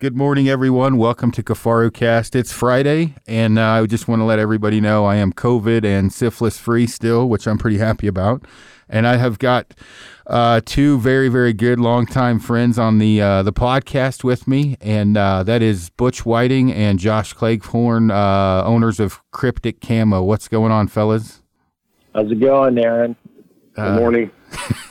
Good morning, everyone. Welcome to Kifaru Cast. It's Friday, and uh, I just want to let everybody know I am COVID and syphilis free still, which I'm pretty happy about. And I have got uh, two very, very good longtime friends on the uh, the podcast with me, and uh, that is Butch Whiting and Josh Cleghorn, uh, owners of Kryptek Camo. What's going on, fellas? How's it going, Aaron? Good morning.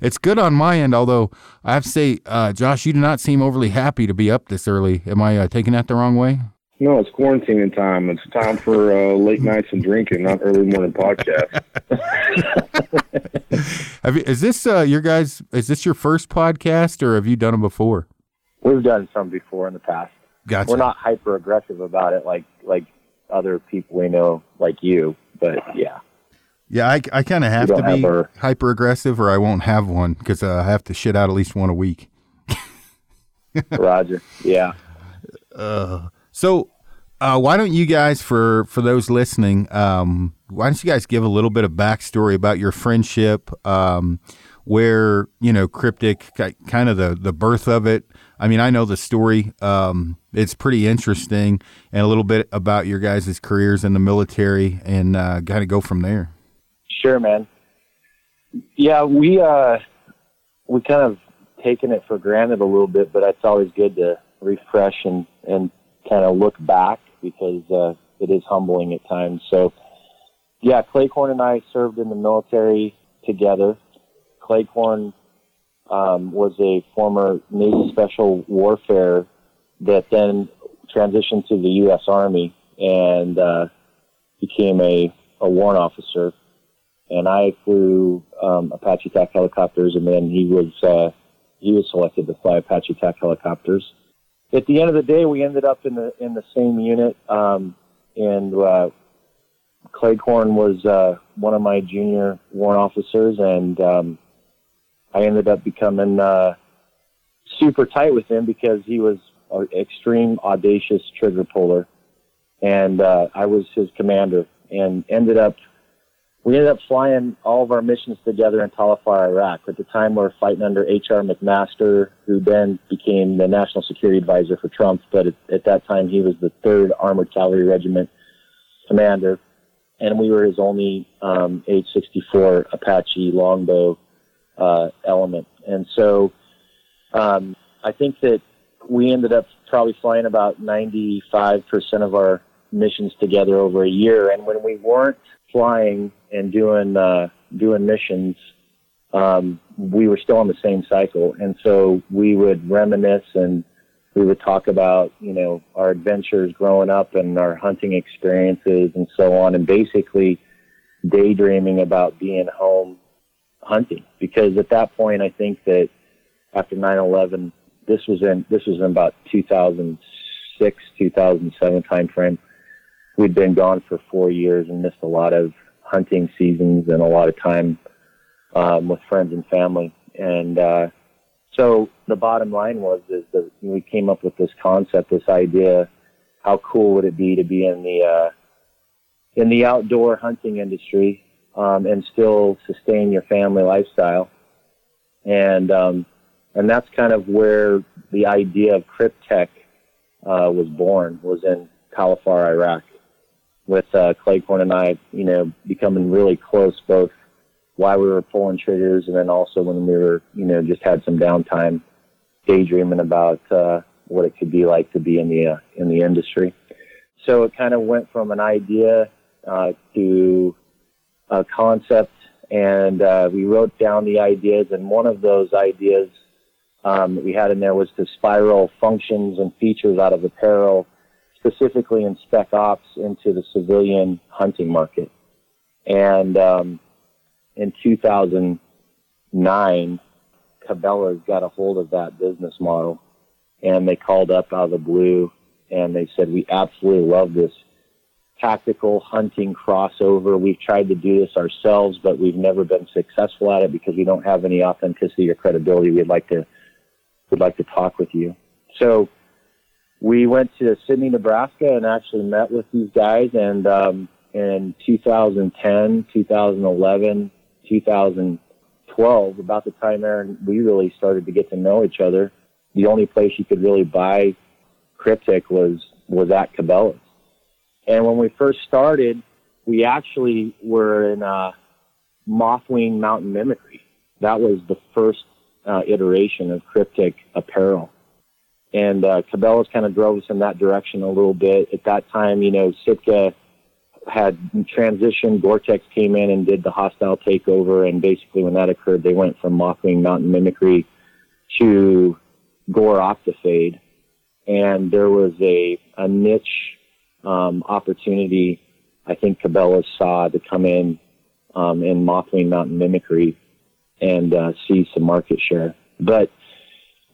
it's good on my end, although I have to say, uh, Josh, you do not seem overly happy to be up this early. Am I uh, taking that the wrong way? No, it's quarantining time. It's time for uh, late nights and drinking, not early morning podcast. have you, is this uh, your guys? Is this your first podcast, or have you done them before? We've done some before in the past. Gotcha. We're not hyper aggressive about it like like other people we know, like you. But yeah. Yeah, I, I kind of have to be hyper aggressive, or I won't have one because uh, I have to shit out at least one a week. Roger. Yeah. Uh, so, uh, why don't you guys, for for those listening, um, why don't you guys give a little bit of backstory about your friendship, um, where you know Kryptek, kind of the the birth of it. I mean, I know the story. Um, it's pretty interesting, and a little bit about your guys' careers in the military, and uh, kind of go from there. Sure, man. Yeah, we uh, we kind of taken it for granted a little bit, but it's always good to refresh and and kind of look back because uh, it is humbling at times. So, yeah, Cleghorn and I served in the military together. Cleghorn um, was a former Navy Special Warfare that then transitioned to the U.S. Army and uh, became a, a warrant officer and I flew um, Apache TAC helicopters, and then he was uh, he was selected to fly Apache TAC helicopters. At the end of the day, we ended up in the in the same unit, um, and uh, Cleghorn was uh, one of my junior warrant officers, and um, I ended up becoming uh, super tight with him because he was an extreme audacious trigger puller, and uh, I was his commander, and ended up we ended up flying all of our missions together in Talafar, Iraq. At the time, we were fighting under H.R. McMaster, who then became the national security advisor for Trump. But at, at that time, he was the third Armored Cavalry Regiment commander, and we were his only um, H-64 Apache longbow uh, element. And so, um, I think that we ended up probably flying about 95% of our missions together over a year. And when we weren't flying and doing uh, doing missions, um, we were still on the same cycle, and so we would reminisce and we would talk about you know our adventures growing up and our hunting experiences and so on, and basically daydreaming about being home hunting. Because at that point I think that after 9/11 this was in this was in about 2006 2007 timeframe we'd been gone for four years and missed a lot of hunting seasons and a lot of time um, with friends and family. And uh, so the bottom line was is that we came up with this concept, this idea. How cool would it be to be in the uh, in the outdoor hunting industry um, and still sustain your family lifestyle? And um, and that's kind of where the idea of Kryptek uh, was born. Was in Talafar, Iraq with uh, Cleghorn and I, you know, becoming really close, both while we were pulling triggers and then also when we were, you know, just had some downtime, daydreaming about uh, what it could be like to be in the uh, in the industry. So it kind of went from an idea uh, to a concept, and uh, we wrote down the ideas. And one of those ideas um, we had in there was to spiral functions and features out of apparel specifically in spec ops into the civilian hunting market. And um, in 2009, Cabela's got a hold of that business model, and they called up out of the blue and they said, "We absolutely love this tactical hunting crossover. We've tried to do this ourselves, but we've never been successful at it because we don't have any authenticity or credibility. We'd like to we'd like to talk with you." So we went to Sidney, Nebraska, and actually met with these guys. And um, in 2010, 2011, 2012, about the time Aaron we really started to get to know each other, the only place you could really buy Kryptek was was at Cabela's. And when we first started, we actually were in uh, Mothwing Mountain Mimicry. That was the first uh, iteration of Kryptek apparel. And uh, Cabela's kind of drove us in that direction a little bit. At that time, you know, Sitka had transitioned. Gore-Tex came in and did the hostile takeover. And basically when that occurred, they went from Mothwing Mountain Mimicry to Gore Optifade. And there was a, a niche um, opportunity I think Cabela's saw to come in um, in Mothwing Mountain Mimicry and uh, see some market share. But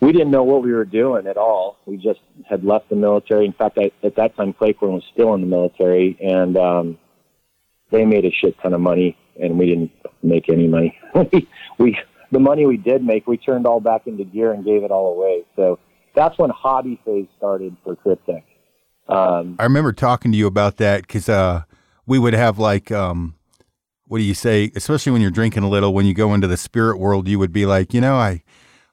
we didn't know what we were doing at all. We just had left the military. In fact, I, at that time, Cleghorn was still in the military, and um, they made a shit ton of money, and we didn't make any money. we, the money we did make, we turned all back into gear and gave it all away. So that's when hobby phase started for Kryptek. Um, I remember talking to you about that because uh, we would have like, um, what do you say? Especially when you're drinking a little, when you go into the spirit world, you would be like, you know, I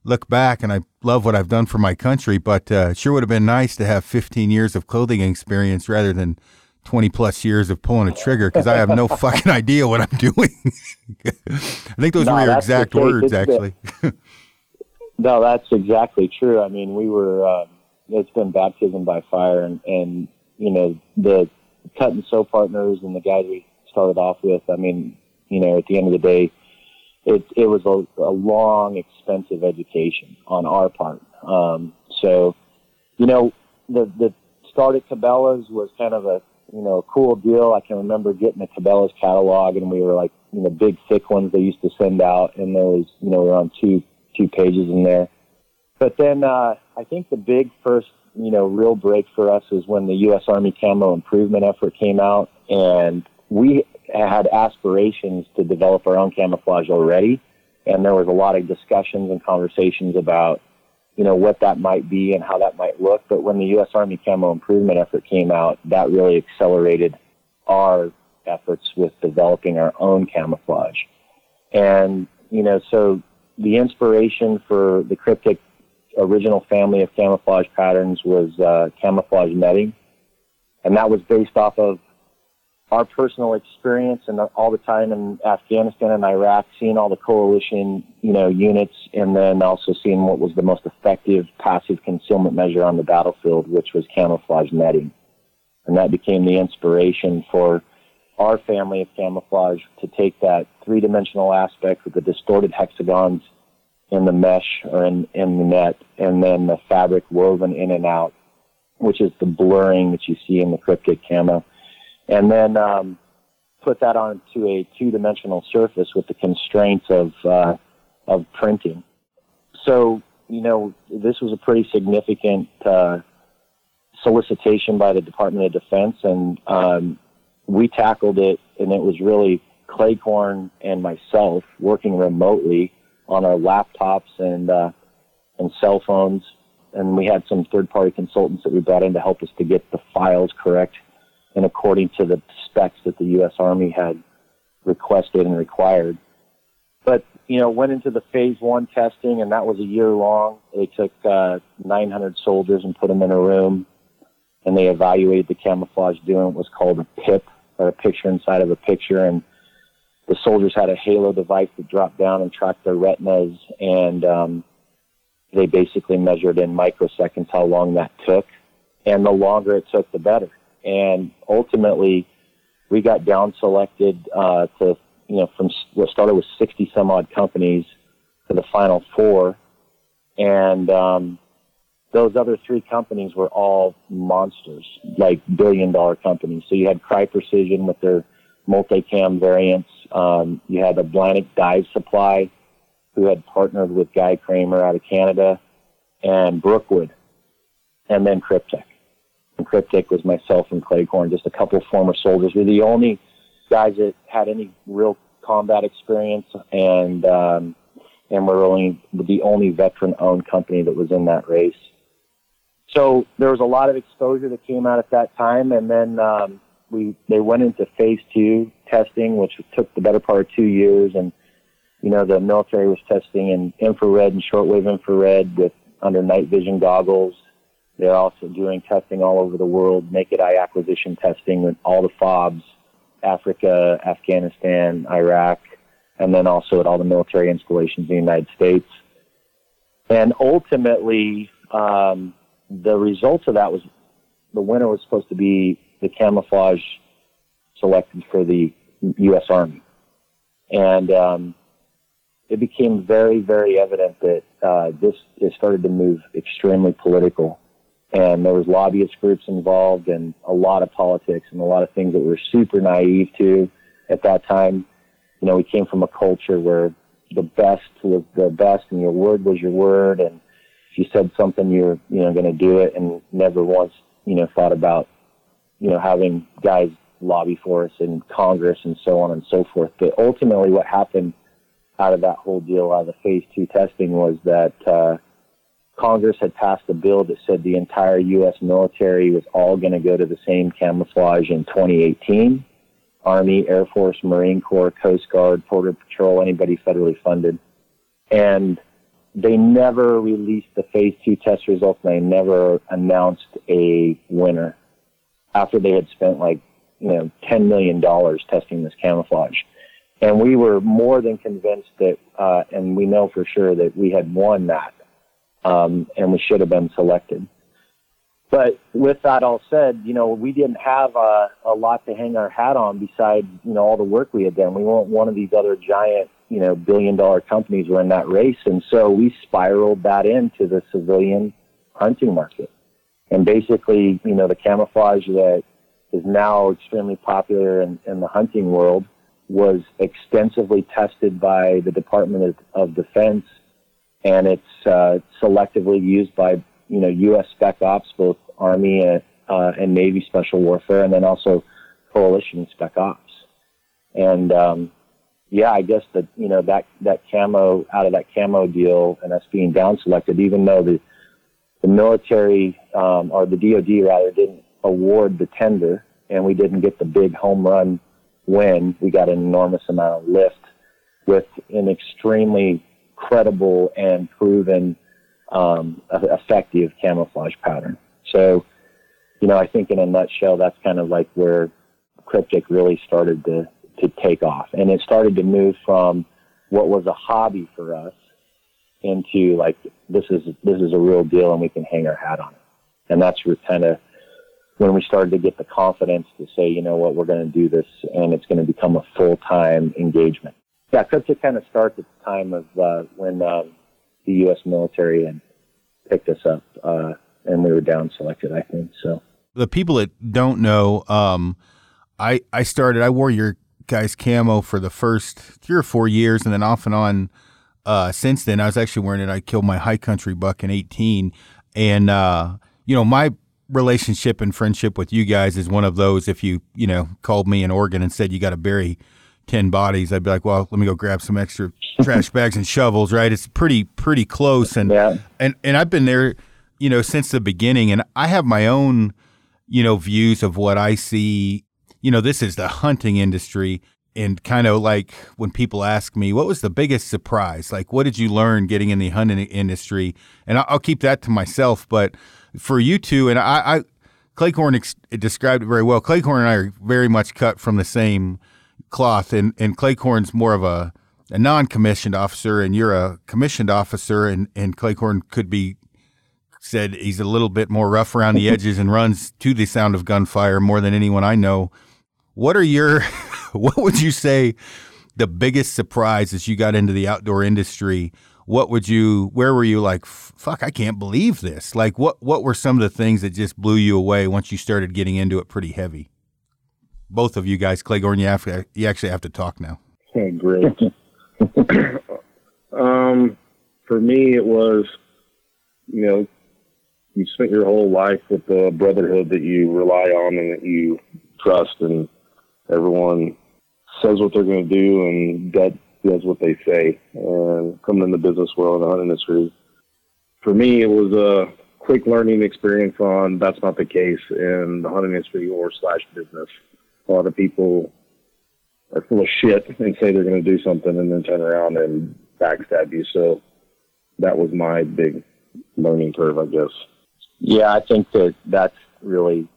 look back and I love what I've done for my country, but uh, sure would have been nice to have 15 years of clothing experience rather than 20 plus years of pulling a trigger because I have no fucking idea what I'm doing. I think those no, were your exact words, it's actually. no, that's exactly true. I mean, we were, uh, it's been baptism by fire, and, and, you know, the cut and sew partners and the guys we started off with, I mean, you know, at the end of the day, it, it was a, a long, expensive education on our part. Um, so, you know, the, the start at Cabela's was kind of a, you know, a cool deal. I can remember getting a Cabela's catalog and we were like, you know, big thick ones they used to send out and there was, you know, around two, two pages in there. But then, uh, I think the big first, you know, real break for us was when the U.S. Army Camo Improvement effort came out and we had aspirations to develop our own camouflage already. And there was a lot of discussions and conversations about, you know, what that might be and how that might look. But when the U.S. Army Camo Improvement effort came out, that really accelerated our efforts with developing our own camouflage. And, you know, so the inspiration for the Kryptek original family of camouflage patterns was uh, camouflage netting. And that was based off of our personal experience and all the time in Afghanistan and Iraq, seeing all the coalition, you know, units, and then also seeing what was the most effective passive concealment measure on the battlefield, which was camouflage netting. And that became the inspiration for our family of camouflage to take that three dimensional aspect with the distorted hexagons in the mesh or in, in the net, and then the fabric woven in and out, which is the blurring that you see in the Kryptek camo and then um, put that onto a two-dimensional surface with the constraints of uh, of printing. So you know this was a pretty significant uh, solicitation by the Department of Defense, and um, we tackled it, and it was really Cleghorn and myself working remotely on our laptops and uh, and cell phones, and we had some third-party consultants that we brought in to help us to get the files correct and according to the specs that the U.S. Army had requested and required. But, you know, went into the phase one testing, and that was a year long. They took uh, 900 soldiers and put them in a room, and they evaluated the camouflage doing what was called a PIP, or a picture inside of a picture. And the soldiers had a halo device that dropped down and tracked their retinas, and um, they basically measured in microseconds how long that took. And the longer it took, the better and ultimately we got down selected uh, to you know from what started with 60 some odd companies to the final four, and um, those other three companies were all monsters, like billion dollar companies. So you had Crye Precision with their multicam variants. Um, you had Atlantic Dive Supply, who had partnered with Guy Cramer out of Canada, and Brookwood, and then Kryptek and Kryptek was myself and Cleghorn, just a couple former soldiers. We are the only guys that had any real combat experience, and um, and we're only the only veteran-owned company that was in that race. So there was a lot of exposure that came out at that time, and then um, we they went into phase two testing, which took the better part of two years, and you know the military was testing in infrared and shortwave infrared with under night vision goggles. They're also doing testing all over the world, naked eye acquisition testing with all the FOBs, Africa, Afghanistan, Iraq, and then also at all the military installations in the United States. And ultimately, um, the results of that was the winner was supposed to be the camouflage selected for the U.S. Army. And um, it became very, very evident that uh, this started to move extremely political. And there was lobbyist groups involved and a lot of politics and a lot of things that we were super naive to at that time. You know, we came from a culture where the best was the best and your word was your word. And if you said something, you're, you know, going to do it and never once, you know, thought about, you know, having guys lobby for us in Congress and so on and so forth. But ultimately what happened out of that whole deal, out of the phase two testing was that, uh, Congress had passed a bill that said the entire U.S. military was all going to go to the same camouflage in 2018. Army, Air Force, Marine Corps, Coast Guard, Border Patrol, anybody federally funded. And they never released the phase two test results. They never announced a winner after they had spent like, you know, $10 million testing this camouflage. And we were more than convinced that, uh, and we know for sure that we had won that um, and we should have been selected. But with that all said, you know, we didn't have a, a lot to hang our hat on besides, you know, all the work we had done. We weren't one of these other giant, you know, billion dollar companies were in that race. And so we spiraled that into the civilian hunting market. And basically, you know, the camouflage that is now extremely popular in, in the hunting world was extensively tested by the Department of, of Defense and it's uh, selectively used by you know U.S. Spec Ops, both Army and, uh, and Navy Special Warfare, and then also Coalition Spec Ops. And um, yeah, I guess that you know that that camo out of that camo deal and us being down selected, even though the the military um, or the DoD rather didn't award the tender, and we didn't get the big home run win, we got an enormous amount of lift with an extremely credible and proven um, effective camouflage pattern. So, you know, I think in a nutshell, that's kind of like where Kryptek really started to, to take off. And it started to move from what was a hobby for us into like, this is, this is a real deal and we can hang our hat on it. And that's kind of when we started to get the confidence to say, you know what, we're going to do this and it's going to become a full-time engagement yeah, Kryptek kind of starts at the time of uh, when um, the U.S. military had picked us up, uh, and we were down selected. I think so. The people that don't know, um, I I started. I wore your guys' camo for the first three or four years, and then off and on uh, since then. I was actually wearing it. I killed my high country buck in eighteen, and uh, you know my relationship and friendship with you guys is one of those. If you you know called me in Oregon and said you got to bury 10 bodies, I'd be like, well, let me go grab some extra trash bags and shovels, right? It's pretty, pretty close. And, yeah. and, and I've been there, you know, since the beginning and I have my own, you know, views of what I see. You know, this is the hunting industry and kind of like when people ask me, what was the biggest surprise? Like, what did you learn getting in the hunting industry? And I'll, keep that to myself. But for you two, and I, I Cleghorn ex- described it very well. Cleghorn and I are very much cut from the same cloth, and and Cleghorn's more of a a non-commissioned officer, and you're a commissioned officer, and and Cleghorn could be said he's a little bit more rough around the edges and runs to the sound of gunfire more than anyone I know. What are your what would you say the biggest surprise as you got into the outdoor industry? What would you where were you like fuck I can't believe this. Like what what were some of the things that just blew you away once you started getting into it pretty heavy? Both of you guys, Cleghorn, you have to, you actually have to talk now. Okay, great. um, for me, it was, you know, you spent your whole life with the brotherhood that you rely on and that you trust, and everyone says what they're going to do, and that does what they say. And coming in the business world, the hunting industry, for me, it was a quick learning experience on that's not the case in the hunting industry or slash business a lot of people are full of shit and say they're going to do something and then turn around and backstab you. So that was my big learning curve, I guess. Yeah, I think that that's really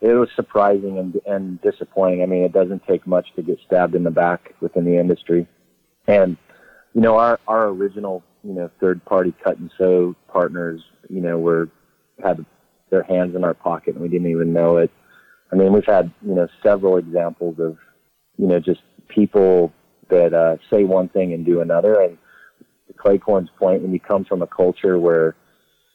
it was surprising and, and disappointing. I mean, it doesn't take much to get stabbed in the back within the industry, and you know our our original you know third party cut and sew partners, you know, were had their hands in our pocket and we didn't even know it. I mean, we've had you know several examples of you know just people that uh, say one thing and do another. And Cleghorn's point, when you come from a culture where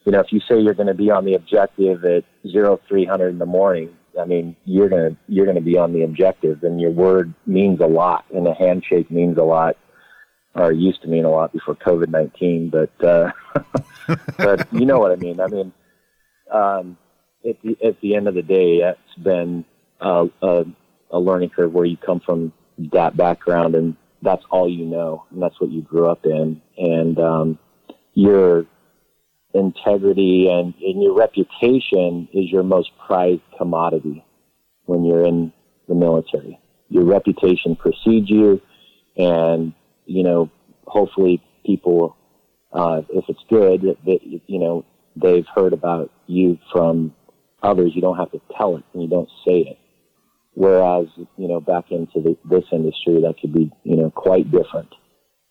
you know if you say you're going to be on the objective at zero three hundred in the morning, I mean you're gonna you're gonna be on the objective, and your word means a lot, and a handshake means a lot or used to mean a lot before COVID nineteen, but uh, but you know what I mean. I mean, um, at the at the end of the day, that's been uh, a, a learning curve where you come from that background and that's all you know and that's what you grew up in, and um, your integrity and, and your reputation is your most prized commodity when you're in the military. Your reputation precedes you, and you know, hopefully people, uh, if it's good, that, you know, they've heard about you from others. You don't have to tell it and you don't say it. Whereas, you know, back into the, this industry, that could be, you know, quite different.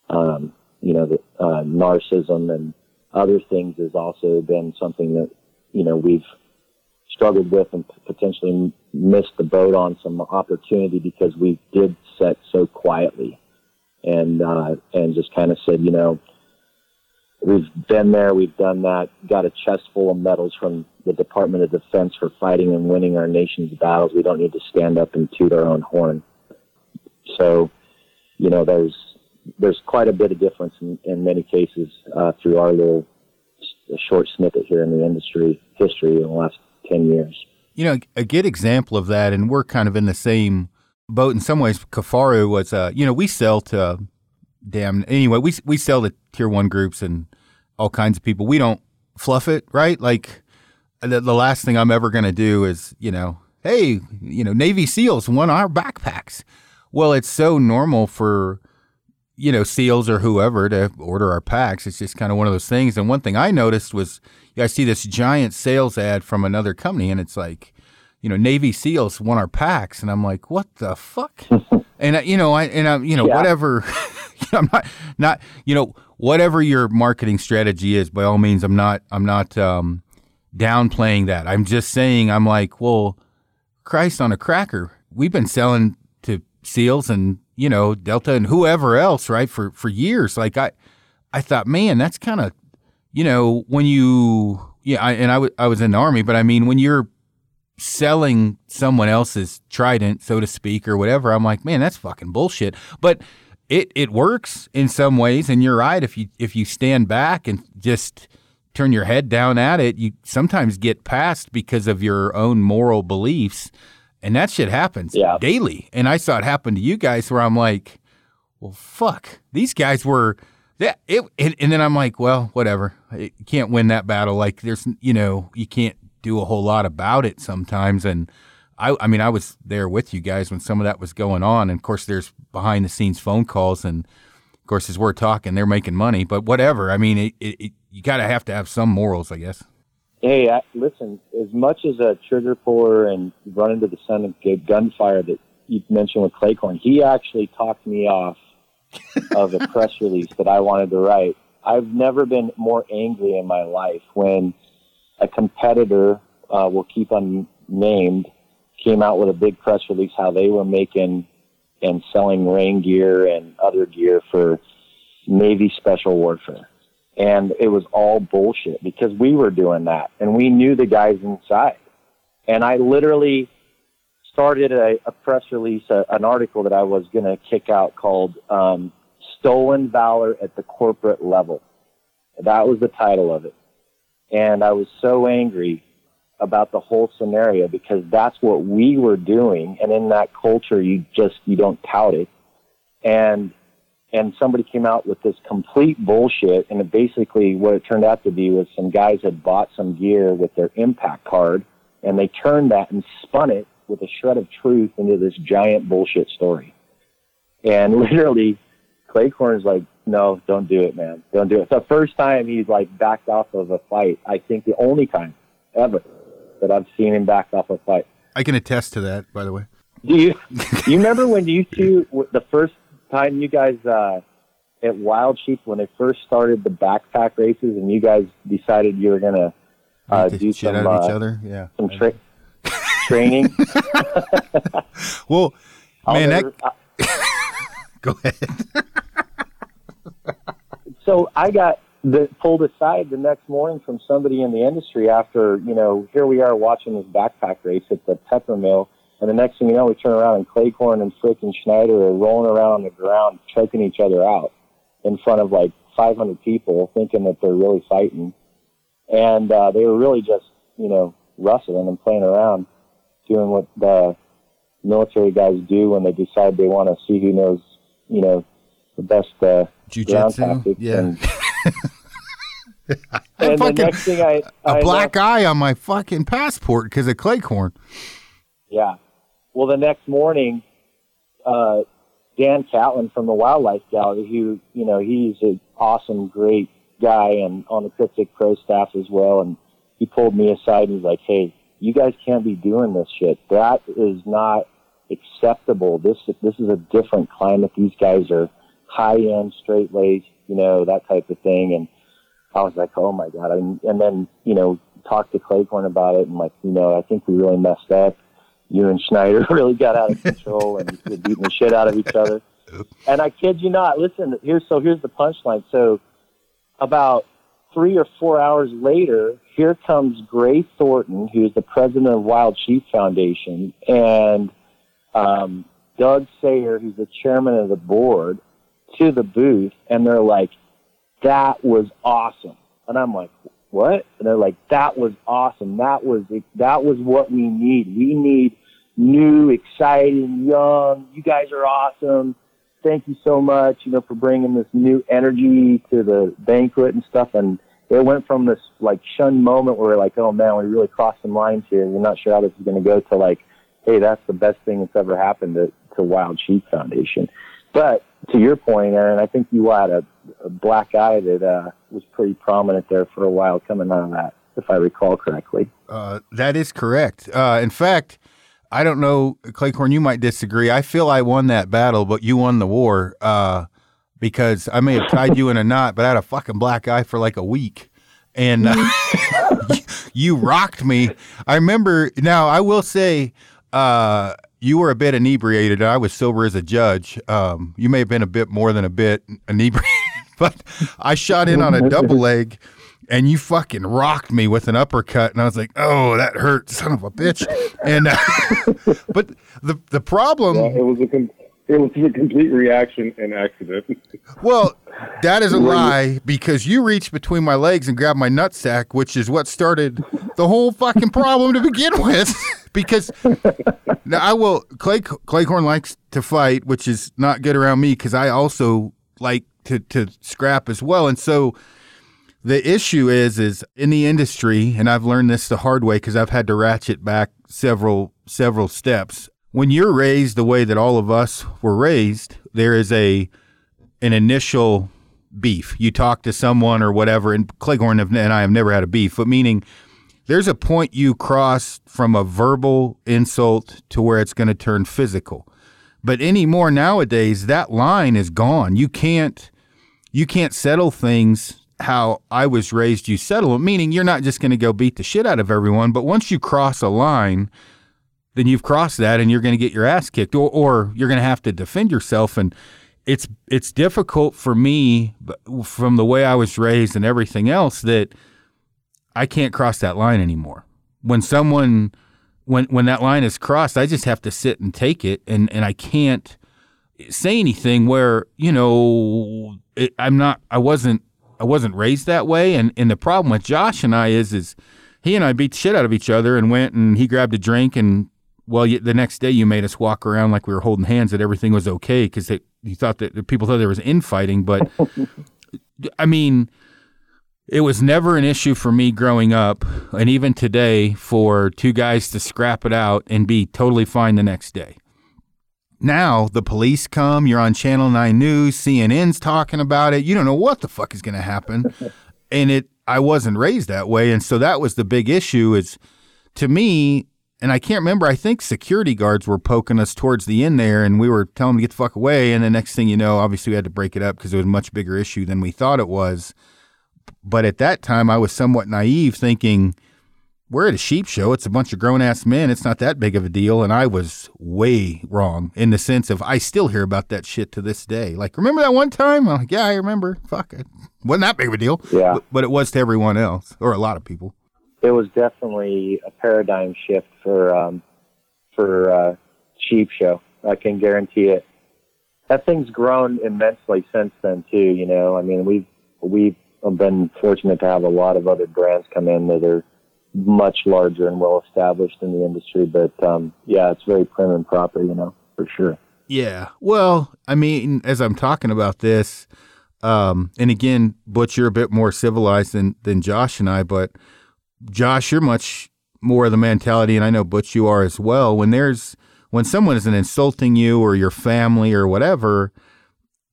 Um, you know, the, uh, narcissism and other things has also been something that, you know, we've struggled with and potentially missed the boat on some opportunity because we did set so quietly and uh, and just kind of said, you know, we've been there, we've done that, got a chest full of medals from the Department of Defense for fighting and winning our nation's battles. We don't need to stand up and toot our own horn. So, you know, there's there's quite a bit of difference in, in many cases uh, through our little short snippet here in the industry history in the last ten years. You know, a good example of that, and we're kind of in the same boat in some ways. Kifaru was, uh, you know, we sell to damn anyway. We we sell to tier one groups and all kinds of people. We don't fluff it, right? Like the, the last thing I'm ever going to do is, you know, hey, you know, Navy SEALs won our backpacks. Well, it's so normal for you know SEALs or whoever to order our packs. It's just kind of one of those things. And one thing I noticed was, I see this giant sales ad from another company, and it's like you know, Navy SEALs won our packs, and I'm like, what the fuck? and you know, I and I, you know, yeah. whatever. I'm not not you know whatever your marketing strategy is. By all means, I'm not I'm not um, downplaying that. I'm just saying I'm like, well, Christ on a cracker. We've been selling to SEALs and you know Delta and whoever else, right, for for years. Like I, I thought, man, that's kind of, you know, when you yeah, I, and I, w- I was in the army, but I mean, when you're selling someone else's trident, so to speak, or whatever, I'm like, man, that's fucking bullshit. But it it works in some ways, and you're right. If you if you stand back and just turn your head down at it, you sometimes get past because of your own moral beliefs, and that shit happens yeah. daily. And I saw it happen to you guys, where I'm like, well, fuck, these guys were. That it, and, and then I'm like, well, whatever. You can't win that battle. Like, there's, you know, you can't do a whole lot about it sometimes. And I, I mean, I was there with you guys when some of that was going on. And of course, there's behind the scenes phone calls, and of course, as we're talking, they're making money. But whatever. I mean, it, it, you gotta have to have some morals, I guess. Hey, I, listen. As much as a trigger puller and run into the sun and gunfire that you mentioned with Cleghorn, he actually talked me off of a press release that I wanted to write. I've never been more angry in my life when a competitor uh, will keep unnamed came out with a big press release how they were making and selling rain gear and other gear for Navy special warfare. And it was all bullshit because we were doing that and we knew the guys inside. And I literally started a, a press release, a, an article that I was going to kick out called um, Stolen Valor at the Corporate Level. That was the title of it. And I was so angry about the whole scenario because that's what we were doing. And in that culture, you just, you don't tout it. And, and somebody came out with this complete bullshit. And it basically what it turned out to be was some guys had bought some gear with their IMPAC card and they turned that and spun it with a shred of truth into this giant bullshit story. And literally, Cleghorn is like, no, don't do it, man. Don't do it. The first time he's like backed off of a fight. I think the only time ever that I've seen him back off a fight. I can attest to that, by the way. Do you you remember when you two the first time you guys uh, at Wild Sheep when they first started the backpack races and you guys decided you were gonna uh, do some of each uh, other. Yeah. some tra- training? Well, I'll man, never- that, go ahead. so I got the, pulled aside the next morning from somebody in the industry after, you know, here we are watching this backpack race at the Peppermill. And the next thing you know, we turn around and Cleghorn and frickin' Snyder are rolling around on the ground, choking each other out in front of like 500 people thinking that they're really fighting. And, uh, they were really just, you know, wrestling and playing around, doing what the military guys do when they decide they want to see who knows, you know, the best, uh, ground Jiu-jitsu. Yeah. And, I and the fucking- next thing I, a I black eye on my fucking passport because of Cleghorn. Yeah. Well, the next morning, uh, Dan Catlin from the Wildlife Gallery, who, you know, he's an awesome, great guy and on the Kryptek Pro staff as well. And he pulled me aside and he's like, Hey, you guys can't be doing this shit. That is not acceptable. This, this is a different climate. These guys are high end, straight laced, you know, that type of thing. And I was like, Oh my God. And, and then, you know, talked to Cleghorn about it and like, you know, I think we really messed up you and Snyder really got out of control and were beating the shit out of each other. And I kid you not. Listen, here's so here's the punchline. So about three or four hours later, here comes Gray Thornton, who's the president of Wild Sheep Foundation, and um, Doug Sayer, who's the chairman of the board, to the booth, and they're like, "That was awesome," and I'm like, what? And they're like, that was awesome. That was that was what we need. We need new, exciting, young. You guys are awesome. Thank you so much, you know, for bringing this new energy to the banquet and stuff. And it went from this like shunned moment where we're like, oh man, we really crossed some lines here. We're not sure how this is going to go to like, hey, that's the best thing that's ever happened to, to Wild Sheep Foundation. But to your point, Aaron, I think you had a, a black eye that uh, was pretty prominent there for a while coming out of that, if I recall correctly. Uh, that is correct. Uh, in fact, I don't know, Cleghorn, you might disagree. I feel I won that battle, but you won the war uh, because I may have tied you in a knot, but I had a fucking black eye for like a week. And uh, you rocked me. I remember, now I will say, uh, you were a bit inebriated. I was sober as a judge. Um, you may have been a bit more than a bit inebriated, but I shot in on a double leg and you fucking rocked me with an uppercut, and I was like, "Oh, that hurt, son of a bitch." And uh, but the the problem, Yeah, it was a com- it was a complete reaction and accident. well, that is a lie because you reached between my legs and grabbed my nutsack, which is what started the whole fucking problem to begin with. because now I will Clay Cleghorn likes to fight, which is not good around me because I also like to to scrap as well, and so the issue is is in the industry and i've learned this the hard way because i've had to ratchet back several several steps when you're raised the way that all of us were raised there is a an initial beef. You talk to someone or whatever and cleghorn and i have never had a beef but meaning there's a point you cross from a verbal insult to where it's going to turn physical. But anymore nowadays that line is gone. You can't you can't settle things how I was raised, you settle it, meaning you're not just going to go beat the shit out of everyone, but once you cross a line, then you've crossed that and you're going to get your ass kicked or, or you're going to have to defend yourself. And it's, it's difficult for me from the way I was raised and everything else that I can't cross that line anymore. When someone, when, when that line is crossed, I just have to sit and take it and, and I can't say anything where, you know, it, I'm not, I wasn't, I wasn't raised that way. And and the problem with Josh and I is is he and I beat shit out of each other and went and he grabbed a drink and well you, the next day you made us walk around like we were holding hands that everything was okay because you thought that people thought there was infighting but I mean it was never an issue for me growing up and even today for two guys to scrap it out and be totally fine the next day now the police come, you're on Channel 9 News, CNN's talking about it. You don't know what the fuck is going to happen. and it I wasn't raised that way and so that was the big issue is to me and I can't remember I think security guards were poking us towards the end there and we were telling them to get the fuck away and the next thing you know obviously we had to break it up because it was a much bigger issue than we thought it was. But at that time I was somewhat naive thinking we're at a sheep show. It's a bunch of grown ass men. It's not that big of a deal. And I was way wrong in the sense of I still hear about that shit to this day. Like, remember that one time? I'm like, yeah, I remember. Fuck it. Wasn't that big of a deal. Yeah. But, but it was to everyone else or a lot of people. It was definitely a paradigm shift for um, for uh, sheep show. I can guarantee it. That thing's grown immensely since then too. You know, I mean, we've we've been fortunate to have a lot of other brands come in that are much larger and well established in the industry. But um, yeah, it's very prim and proper, you know, for sure. Yeah. Well, I mean, as I'm talking about this, um, and again, Butch, you're a bit more civilized than than Josh and I, but Josh, you're much more of the mentality, and I know Butch, you are as well. When there's when someone isn't insulting you or your family or whatever,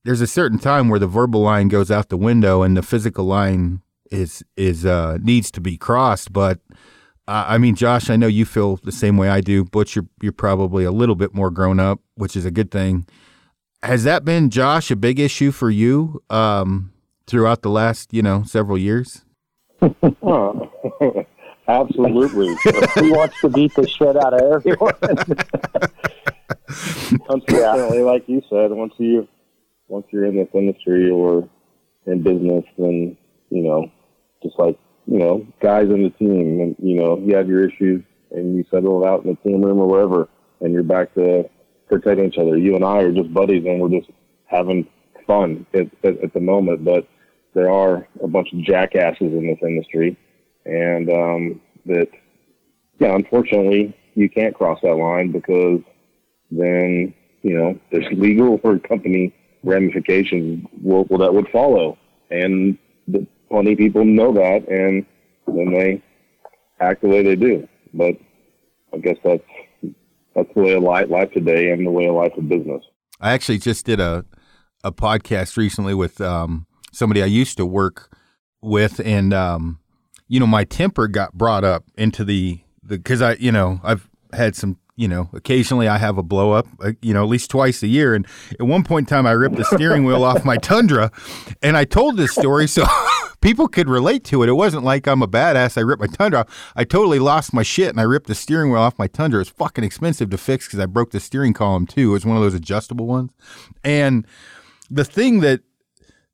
there's a certain time where the verbal line goes out the window and the physical line is is uh, needs to be crossed. But uh, I mean, Josh, I know you feel the same way I do. Butch, you're you're probably a little bit more grown up, which is a good thing. Has that been, Josh, a big issue for you um, throughout the last, you know, several years? Oh, absolutely. He wants to beat the shit out of everyone. Unfortunately, like you said, once you once you're in this industry or in business, then you know, just like you know, guys in the team, and you know, you have your issues and you settle it out in the team room or wherever, and you're back to protecting each other. You and I are just buddies, and we're just having fun at, at, at the moment. But there are a bunch of jackasses in this industry, and um, that, yeah, unfortunately, you can't cross that line because then you know there's legal or company ramifications that would follow, and the, plenty of people know that, and then they act the way they do. But I guess that's that's the way of life, life today, and the way of life of business. I actually just did a a podcast recently with um, somebody I used to work with, and um, you know, my temper got brought up into the the because I, you know, I've had some. You know, occasionally I have a blow up, uh, you know, at least twice a year. And at one point in time, I ripped the steering wheel off my Tundra. And I told this story so people could relate to it. It wasn't like I'm a badass. I ripped my Tundra off. I totally lost my shit and I ripped the steering wheel off my Tundra. It's fucking expensive to fix because I broke the steering column too. It was one of those adjustable ones. And the thing that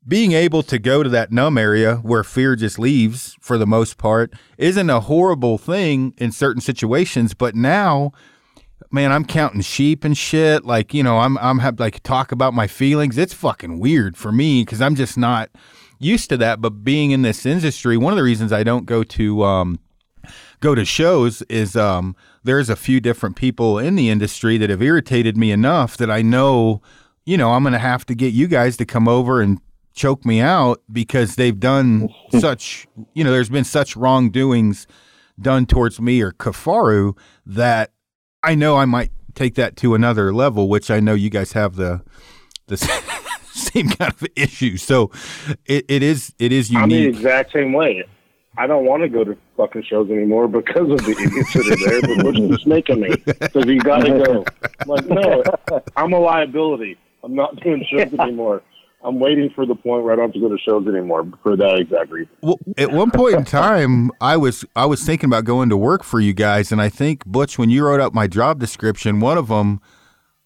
being able to go to that numb area where fear just leaves for the most part isn't a horrible thing in certain situations. But now, man, I'm counting sheep and shit. Like, you know, I'm, I'm have like talk about my feelings. It's fucking weird for me because I'm just not used to that. But being in this industry, one of the reasons I don't go to, um, go to shows is, um, there's a few different people in the industry that have irritated me enough that I know, you know, I'm going to have to get you guys to come over and choke me out because they've done such, you know, there's been such wrongdoings done towards me or Kifaru that I know I might take that to another level, which I know you guys have the the same kind of issue. So it, it is it is unique. I'm the exact same way. I don't want to go to fucking shows anymore because of the idiots that are there, but what's just making me? Because you got to go. I'm like, no, I'm a liability. I'm not doing shows anymore. I'm waiting for the point where I don't have to go to shows anymore for that exact reason. Well, at one point in time, I was I was thinking about going to work for you guys, and I think Butch, when you wrote up my job description, one of them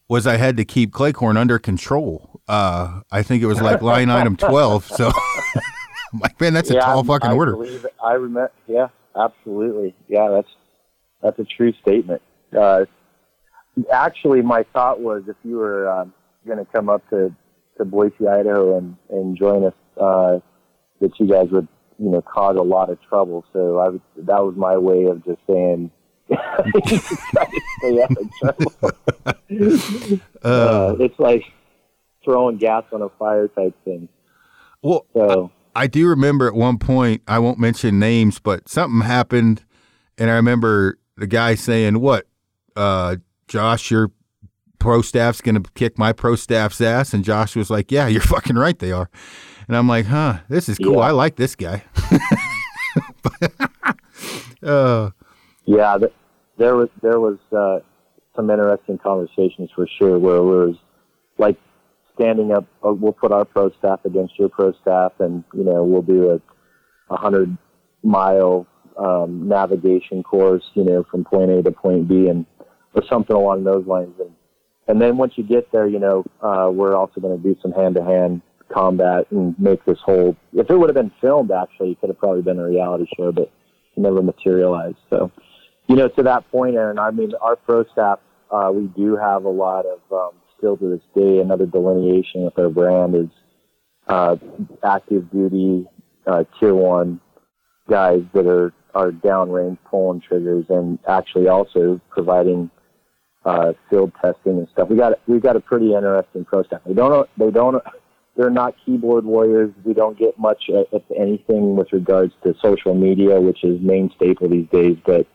was I had to keep Cleghorn under control. Uh, I think it was like line item twelve. So, I'm like, man, that's a tall fucking I order. Believe. I remember. Yeah, absolutely. Yeah, that's that's a true statement. Uh, actually, my thought was if you were um, going to come up to to Boise, Idaho, and and join us, uh, that you guys would you know cause a lot of trouble. So I was, that was my way of just saying. stay out of trouble. Uh, it's like throwing gas on a fire type thing. Well, So I do remember at one point, I won't mention names, but something happened, and I remember the guy saying, "What, uh, Josh, you're pro staff's going to kick my pro staff's ass. And Josh was like, yeah, you're fucking right. They are. And I'm like, huh, this is cool. Yeah. I like this guy. uh, yeah, there was, there was, uh, some interesting conversations for sure where it was like standing up, uh, we'll put our pro staff against your pro staff and, you know, we'll do a, a hundred mile, um, navigation course, you know, from point A to point B and, or something along those lines. And, and then once you get there, you know, uh, we're also going to do some hand to hand combat and make this whole, if it would have been filmed, actually, it could have probably been a reality show, but never materialized. So, you know, to that point, Aaron, I mean, our pro staff, uh, we do have a lot of, um, still to this day, another delineation with our brand is, uh, active duty, uh, tier one guys that are, are downrange pulling triggers and actually also providing uh, field testing and stuff. We got we got a pretty interesting pro staff. They don't they don't they're not keyboard warriors. We don't get much if anything with regards to social media, which is main staple these days. But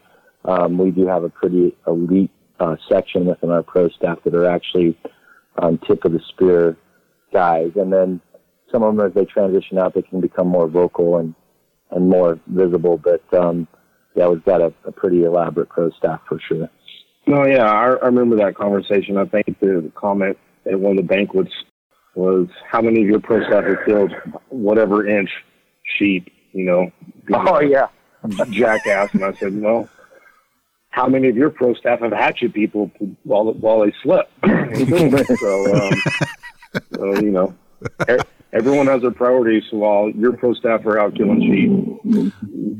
um, we do have a pretty elite uh, section within our pro staff that are actually um, tip of the spear guys, and then some of them as they transition out, they can become more vocal and and more visible. But um, yeah, we've got a, a pretty elaborate pro staff for sure. No, yeah, I, I remember that conversation. I think the comment at one of the banquets was, "How many of your pro staff have killed whatever inch sheep?" You know. Oh yeah. jackass, and I said, "No." How many of your pro staff have hatchet people while while they slept? so, um, so you know, everyone has their priorities. So while your pro staff are out killing sheep,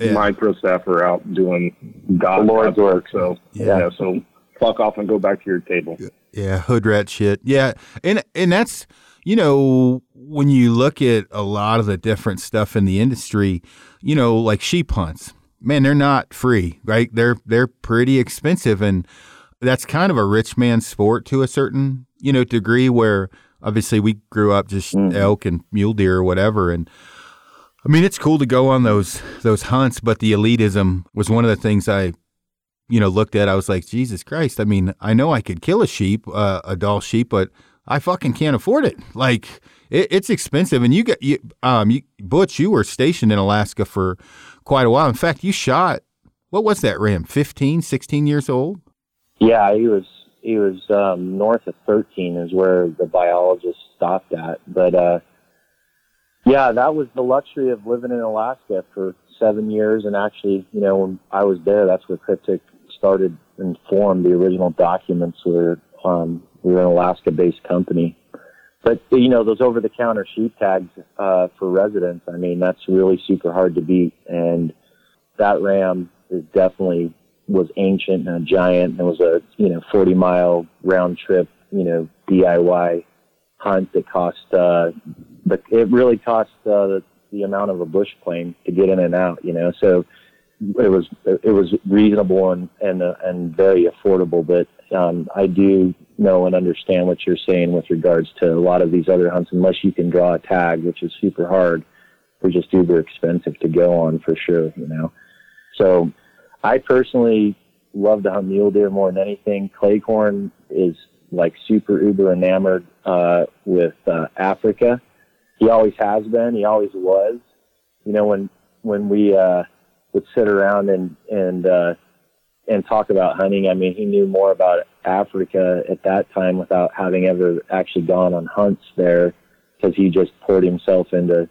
yeah. my pro staff are out doing God's work. So yeah. yeah, so fuck off and go back to your table. Yeah, hood rat shit. Yeah, and and that's you know when you look at a lot of the different stuff in the industry, you know, like sheep hunts. Man, they're not free, right? They're they're pretty expensive, and that's kind of a rich man's sport to a certain you know degree. Where obviously we grew up just mm. elk and mule deer or whatever, and I mean it's cool to go on those those hunts, but the elitism was one of the things I you know, looked at, I was like, Jesus Christ. I mean, I know I could kill a sheep, uh, a Dall sheep, but I fucking can't afford it. Like, it, it's expensive. And you got, you, um, you, Butch, you were stationed in Alaska for quite a while. In fact, you shot, what was that ram? 15, 16 years old? Yeah, he was, he was, um, north of 13 is where the biologist stopped at. But, uh, yeah, that was the luxury of living in Alaska for seven years. And actually, you know, when I was there, that's where Kryptek started and formed the original documents were um, we were an Alaska-based company. But you know those over-the-counter sheep tags uh, for residents. I mean that's really super hard to beat, and that ram is definitely was ancient and a giant. It was a you know 40 mile round trip you know DIY hunt that cost uh, but it really cost uh, the, the amount of a bush plane to get in and out. You know so it was it was reasonable and and uh, and very affordable. But um, I do know and understand what you're saying with regards to a lot of these other hunts. Unless you can draw a tag, which is super hard, they're just uber expensive to go on for sure. You know, so I personally love to hunt mule deer more than anything. Cleghorn is like super uber enamored uh, with uh, Africa. He always has been. He always was. You know, when when we uh, would sit around and and uh, and talk about hunting. I mean, he knew more about Africa at that time without having ever actually gone on hunts there, because he just poured himself into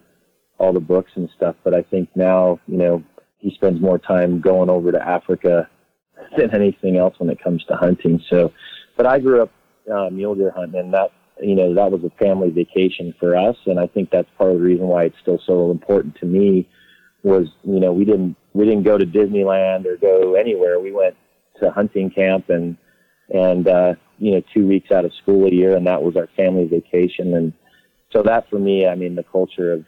all the books and stuff. But I think now, you know, he spends more time going over to Africa than anything else when it comes to hunting. So, but I grew up uh, mule deer hunting, and that you know that was a family vacation for us, and I think that's part of the reason why it's still so important to me. Was you know we didn't we didn't go to Disneyland or go anywhere. We went to hunting camp and and uh, you know two weeks out of school a year, and that was our family vacation. And so that for me, I mean, the culture of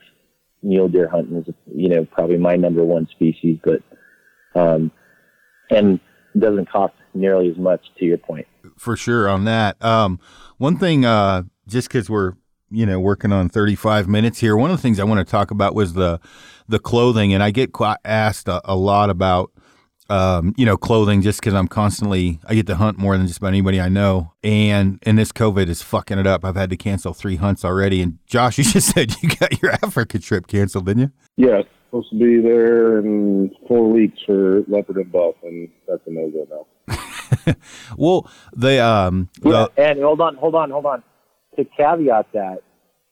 mule deer hunting is you know probably my number one species, but um, and doesn't cost nearly as much. To your point, for sure on that. Um, one thing, uh, just because we're you know working on 35 minutes here, one of the things I want to talk about was the the clothing, and I get quite asked a, a lot about um, you know, clothing just because I'm constantly I get to hunt more than just about anybody I know, and and this COVID is fucking it up. I've had to cancel three hunts already. And Josh, you just said you got your Africa trip canceled, didn't you? Yeah, supposed to be there in four weeks for leopard and buff, and that's a no go now. well, the um, Yeah, the, and hold on, hold on, hold on. To caveat that,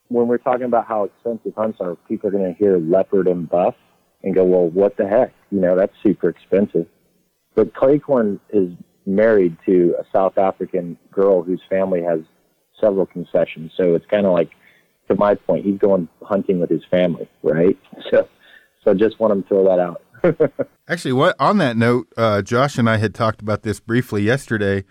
when we're talking about how expensive hunts are, people are going to hear leopard and buff and go, "Well, what the heck? You know, that's super expensive." But Cleghorn is married to a South African girl whose family has several concessions, so it's kind of like, to my point, he's going hunting with his family, right? So, so just want to throw that out. Actually, what on that note, uh, Josh and I had talked about this briefly yesterday.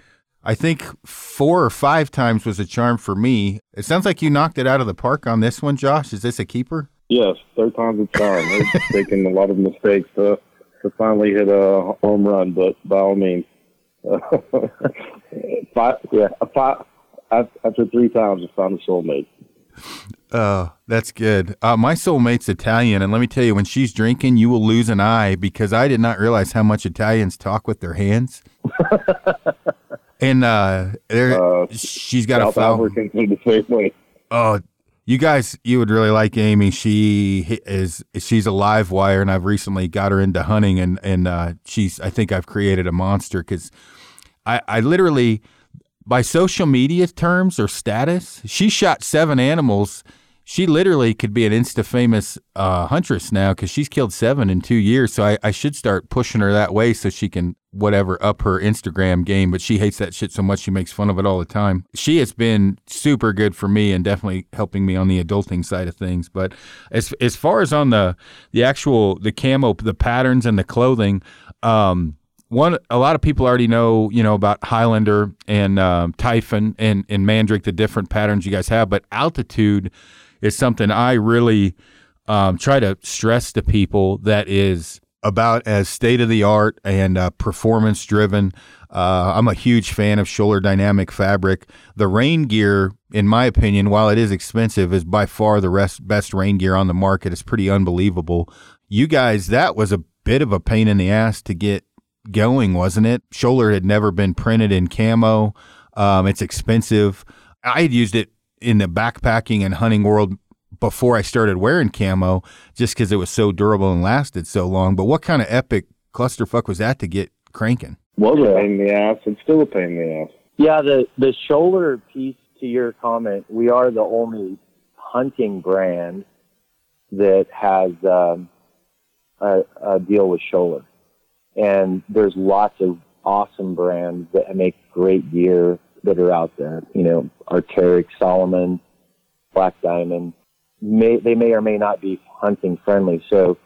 I think four or five times was a charm for me. It sounds like you knocked it out of the park on this one, Josh. Is this a keeper? Yes, third time's a charm. They're taking a lot of mistakes to to finally hit a home run, but by all means, five, yeah, five, after three times, I found a soulmate. Uh, that's good. Uh, my soulmate's Italian, and let me tell you, when she's drinking, you will lose an eye because I did not realize how much Italians talk with their hands. and uh, there, Uh, she's got a South foul. Africans are the same way. Oh, you guys, you would really like Amy. She is she's a live wire, and I've recently got her into hunting, and and uh, she's I think I've created a monster because I I literally by social media terms or status, she shot seven animals. She literally could be an insta famous uh, huntress now because she's killed seven in two years. So I, I should start pushing her that way so she can whatever up her Instagram game. But she hates that shit so much she makes fun of it all the time. She has been super good for me and definitely helping me on the adulting side of things. But as as far as on the the actual the camo, the patterns and the clothing, um, one a lot of people already know you know about Highlander and um, Typhon and and Mandrake the different patterns you guys have, but altitude is something I really um, try to stress to people that is about as state of the art and uh, performance driven. Uh, I'm a huge fan of Schoeller Dynamic fabric. The rain gear, in my opinion, while it is expensive, is by far the rest, best rain gear on the market. It's pretty unbelievable. You guys, that was a bit of a pain in the ass to get going, wasn't it? Schoeller had never been printed in camo. Um, it's expensive. I had used it in the backpacking and hunting world before I started wearing camo, just because it was so durable and lasted so long. But what kind of epic clusterfuck was that to get cranking? Was a pain in the ass. It's still a pain in the ass. Yeah, the the Schoeller piece to your comment, we are the only hunting brand that has um, a, a deal with Schoeller, and there's lots of awesome brands that make great gear that are out there. You know, Arc'teryx, Salomon, Black Diamond. May they may or may not be hunting friendly. So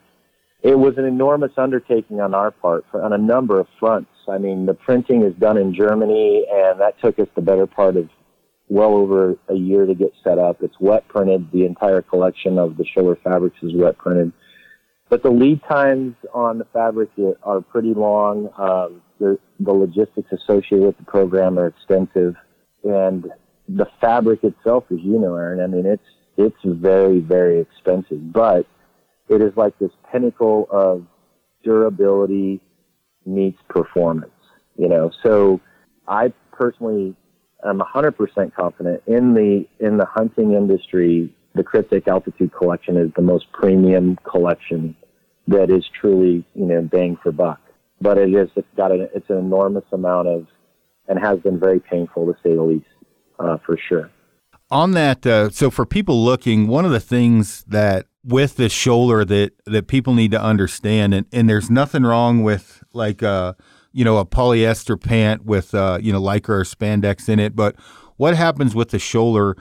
it was an enormous undertaking on our part for, on a number of fronts. I mean, the printing is done in Germany, and that took us the better part of well over a year to get set up. It's wet printed. The entire collection of the Schoeller fabrics is wet printed. But the lead times on the fabric are pretty long. Um, the, the logistics associated with the program are extensive. And the fabric itself, as you know, Aaron, I mean, it's, it's very, very expensive, but it is like this pinnacle of durability meets performance, you know. So I personally am 100% confident in the in the hunting industry. The Kryptek Altitude collection is the most premium collection that is truly, you know, bang for buck. But it is it's got an it's an enormous amount of and has been very painful to say the least, uh, for sure. on that uh, so for people looking one of the things that with the Schoeller that that people need to understand and, and there's nothing wrong with like uh you know a polyester pant with uh you know lycra or spandex in it but what happens with the Schoeller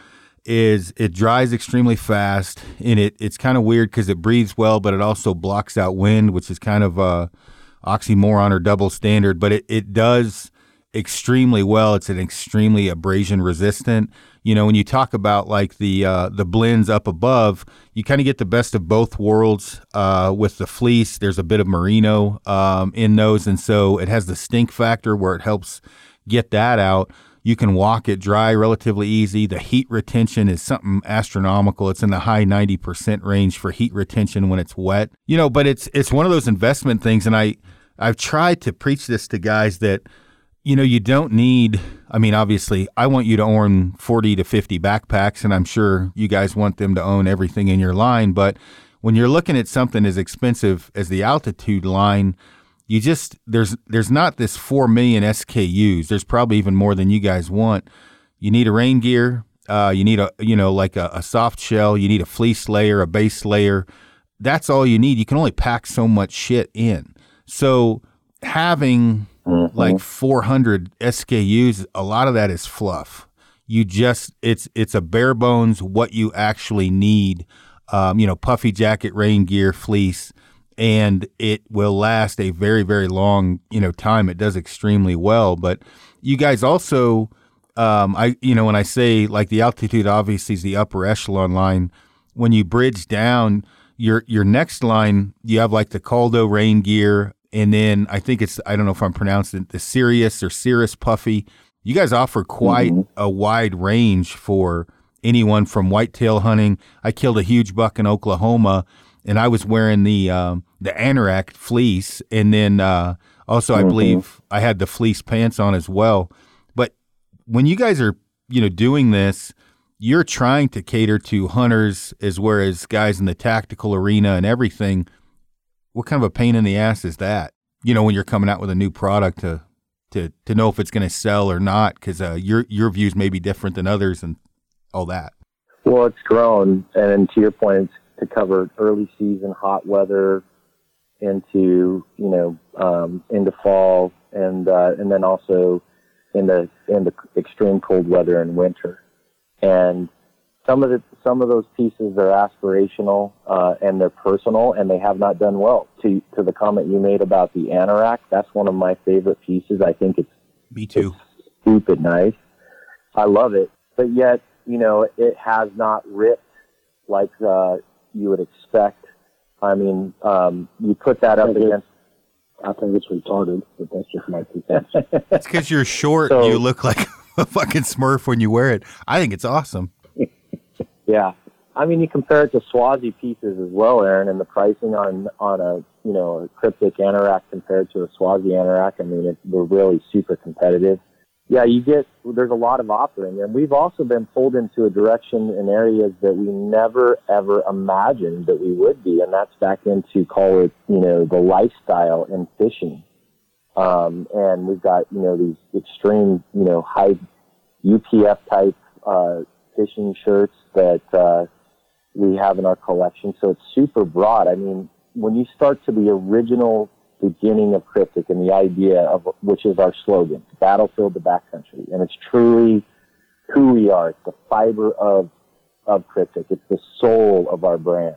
is it dries extremely fast and it it's kind of weird because it breathes well but it also blocks out wind which is kind of uh oxymoron or double standard but it, it does extremely well. It's an extremely abrasion resistant. You know, when you talk about like the uh, the blends up above, you kind of get the best of both worlds uh, with the fleece. There's a bit of merino um, in those, and so it has the stink factor where it helps get that out. You can walk it dry relatively easy. The heat retention is something astronomical. It's in the high 90% range for heat retention when it's wet. You know, but it's it's one of those investment things and I I've tried to preach this to guys that you know, you don't need, I mean, obviously, I want you to own 40 to 50 backpacks, and I'm sure you guys want them to own everything in your line. But when you're looking at something as expensive as the altitude line, you just, there's, there's not this 4 million SKUs. There's probably even more than you guys want. You need a rain gear. Uh, you need a, you know, like a, a soft shell. You need a fleece layer, a base layer. That's all you need. You can only pack so much shit in. So having, mm-hmm. like 400 SKUs, a lot of that is fluff. You just it's it's a bare bones what you actually need. Um, you know, puffy jacket, rain gear, fleece, and it will last a very very long you know time. It does extremely well, but you guys also. Um, I you know when I say like the altitude obviously is the upper echelon line. When you bridge down your your next line, you have like the Caldo rain gear, and then I think it's I don't know if I'm pronouncing it the Sirius or Cirrus Puffy. You guys offer quite mm-hmm. a wide range for anyone from whitetail hunting. I killed a huge buck in Oklahoma, and I was wearing the um, the anorak fleece, and then uh, also mm-hmm. I believe I had the fleece pants on as well. But when you guys are you know doing this, you're trying to cater to hunters as well as guys in the tactical arena and everything what kind of a pain in the ass is that? You know, when you're coming out with a new product to to to know if it's going to sell or not, because uh, your your views may be different than others and all that. Well, it's grown, and to your point, to cover early season hot weather into you know um, into fall, and uh, and then also in the in the extreme cold weather in winter, and some of the some of those pieces are aspirational uh, and they're personal and they have not done well. To to the comment you made about the anorak, that's one of my favorite pieces. I think it's me too. stupid nice. I love it, but yet you know it has not ripped like uh, you would expect. I mean, um, you put that up against. I think it's retarded, but that's just my two cents. it's because you're short. So, you look like a fucking Smurf when you wear it. I think it's awesome. Yeah. I mean, you compare it to Swazi pieces as well, Aaron, and the pricing on on a you know a Kryptek anorak compared to a Swazi anorak. I mean, it, we're really super competitive. Yeah, you get there's a lot of offering, and we've also been pulled into a direction in areas that we never ever imagined that we would be, and that's back into call it you know the lifestyle and fishing. Um, and we've got you know these extreme you know high UPF type uh, fishing shirts that uh, we have in our collection. So it's super broad. I mean, when you start to the original beginning of Kryptek and the idea of which is our slogan, battlefield to backcountry, and it's truly who we are. It's the fiber of of Kryptek. It's the soul of our brand.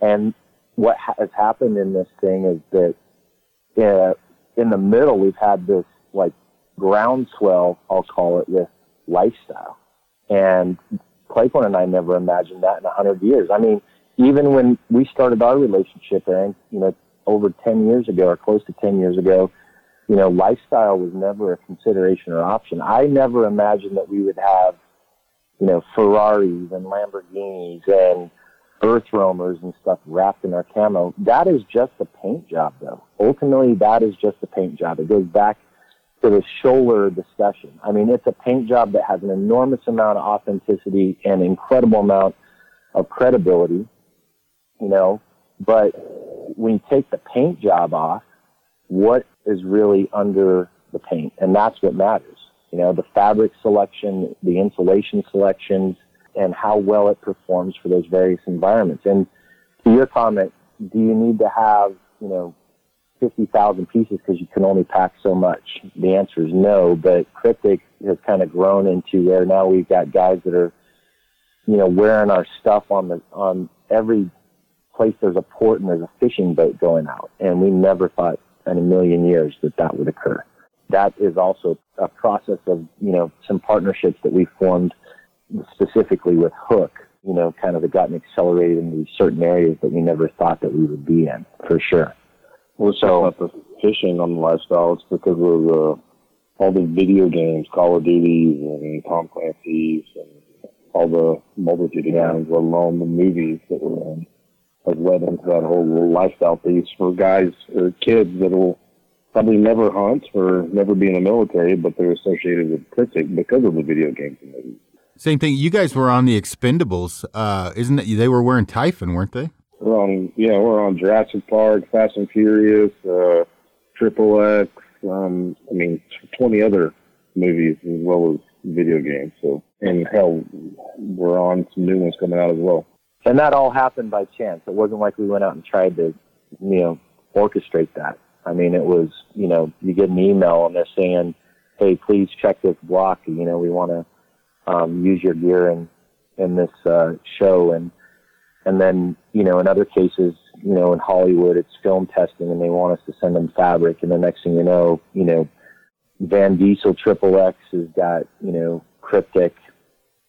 And what has happened in this thing is that uh, in the middle we've had this like groundswell, I'll call it, with lifestyle. And Cleghorn and I never imagined that in a hundred years. I mean, even when we started our relationship, Aaron, you know, over 10 years ago or close to 10 years ago, you know, lifestyle was never a consideration or option. I never imagined that we would have, you know, Ferraris and Lamborghinis and earth roamers and stuff wrapped in our camo. That is just a paint job though. Ultimately, that is just a paint job. It goes back to the Schoeller discussion. I mean, it's a paint job that has an enormous amount of authenticity and incredible amount of credibility, you know, but when you take the paint job off, what is really under the paint? And that's what matters. You know, the fabric selection, the insulation selections, and how well it performs for those various environments. And to your comment, do you need to have, you know, 50,000 pieces because you can only pack so much? The answer is no, but Kryptek has kind of grown into where now we've got guys that are, you know, wearing our stuff on the, on every place there's a port and there's a fishing boat going out. And we never thought in a million years that that would occur. That is also a process of, you know, some partnerships that we formed specifically with Huk, you know, kind of gotten accelerated in these certain areas that we never thought that we would be in, for sure. Well, it's so, not the fishing on the lifestyle. It's because of the, all the video games, Call of Duty and Tom Clancy's and all the multitude of games, let alone the movies that were in. Has led into that whole lifestyle piece for guys or kids that will probably never hunt or never be in the military, but they're associated with Kryptek because of the video games and movies. Same thing. You guys were on the Expendables, uh, isn't it? They were wearing Typhon, weren't they? We're on, yeah, we're on Jurassic Park, Fast and Furious, uh, Triple X. Um, I mean, twenty other movies as well as video games. So, and hell, we're on some new ones coming out as well. And that all happened by chance. It wasn't like we went out and tried to, you know, orchestrate that. I mean, it was, you know, you get an email and they're saying, "Hey, please check this block. You know, we want to um, use your gear in in this uh, show." And and then, you know, in other cases, you know, in Hollywood, it's film testing, and they want us to send them fabric, and the next thing you know, you know, Vin Diesel Triple X has got, you know, Kryptek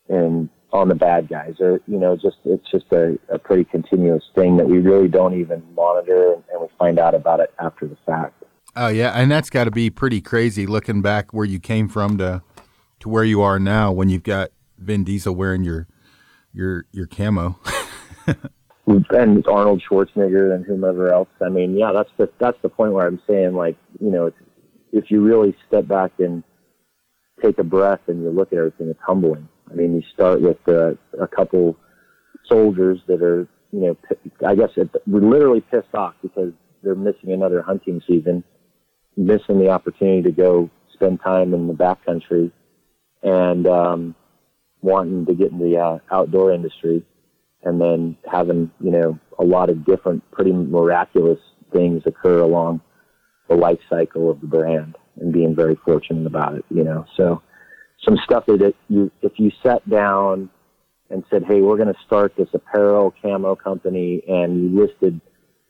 and on the bad guys. Or you know just it's just a, a pretty continuous thing that we really don't even monitor and, and we find out about it after the fact. Oh yeah and that's got to be pretty crazy looking back where you came from to to where you are now when you've got Vin Diesel wearing your your your camo. And Arnold Schwarzenegger and whomever else. I mean yeah that's the that's the point where I'm saying like you know if you really step back and take a breath and you look at everything it's humbling I mean, you start with uh, a couple soldiers that are, you know, I guess it, we're literally pissed off because they're missing another hunting season, missing the opportunity to go spend time in the backcountry, and um, wanting to get in the uh, outdoor industry, and then having, you know, a lot of different, pretty miraculous things occur along the life cycle of the brand, and being very fortunate about it, you know. So some stuff that you, if you sat down and said, Hey, we're going to start this apparel camo company and you listed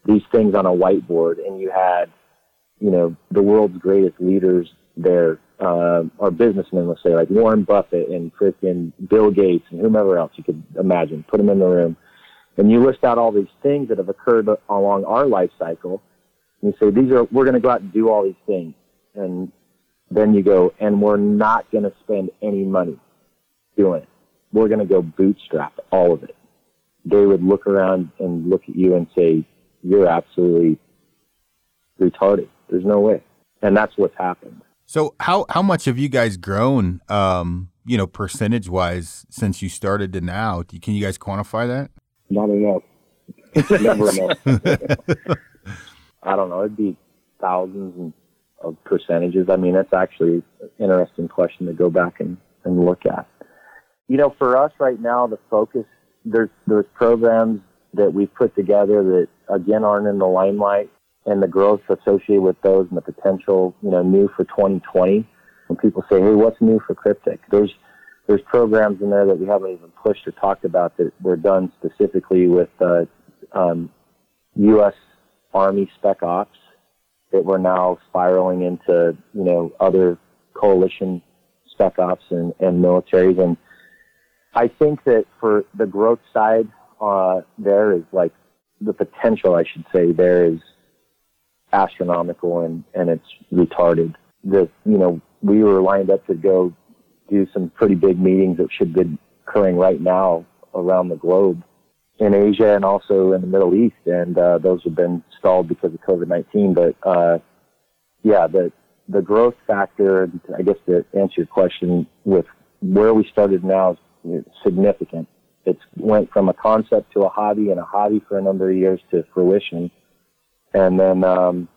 these things on a whiteboard and you had, you know, the world's greatest leaders there, uh, or businessmen, let's say, like Warren Buffett and freaking Bill Gates and whomever else you could imagine, put them in the room. And you list out all these things that have occurred along our life cycle. And you say, these are, we're going to go out and do all these things. And then you go, and we're not going to spend any money doing it. We're going to go bootstrap all of it. They would look around and look at you and say, you're absolutely retarded. There's no way. And that's what's happened. So how, how much have you guys grown, um, you know, percentage wise since you started to now? Can you guys quantify that? Not enough. Never enough. I don't know. It'd be thousands and of percentages? I mean, that's actually an interesting question to go back and, and look at. You know, for us right now, the focus, there's, there's programs that we've put together that again aren't in the limelight and the growth associated with those and the potential, you know, new for 2020. When people say, Hey, what's new for Kryptek? There's, there's programs in there that we haven't even pushed or talked about that were done specifically with, uh, um, U.S. Army Spec Ops that we're now spiraling into, you know, other coalition spec ops and, and militaries. And I think that for the growth side, uh, there is like the potential, I should say, there is astronomical and, and it's retarded. That, you know, we were lined up to go do some pretty big meetings that should be occurring right now around the globe in Asia and also in the Middle East, and uh, those have been stalled because of COVID nineteen. But uh, yeah, the the growth factor, I guess to answer your question, with where we started now is significant. It's went from a concept to a hobby, and a hobby for a number of years to fruition, and then um,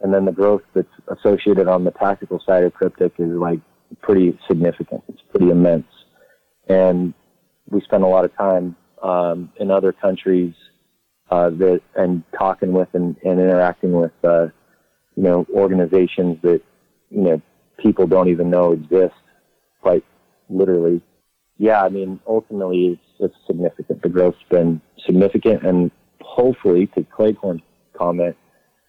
and then the growth that's associated on the tactical side of Kryptek is like pretty significant. It's pretty immense, and we spend a lot of time um, in other countries uh, that and talking with and, and interacting with uh, you know organizations that you know people don't even know exist quite literally. Yeah i mean ultimately it's, it's significant. The growth's been significant and hopefully to cleghorn's comment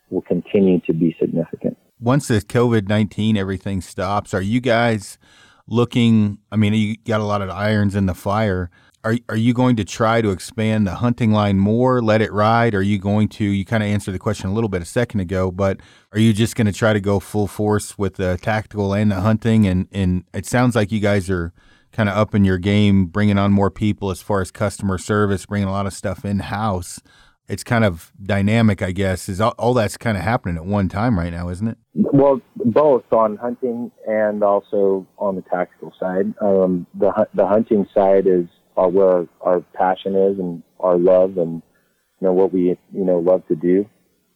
will continue to be significant. Once the covid-19 everything stops are you guys looking i mean you got a lot of irons in the fire are are you going to try to expand the hunting line more, let it ride? Are you going to you kind of answered the question a little bit a second ago, but are you just going to try to go full force with the tactical and the hunting and and it sounds like you guys are kind of up in your game, bringing on more people as far as customer service, bringing a lot of stuff in house. it's kind of dynamic, I guess. Is all, all that's kind of happening at one time right now, isn't it? Well, both on hunting and also on the tactical side. Um, the the hunting side is uh, where our passion is and our love and you know what we you know love to do,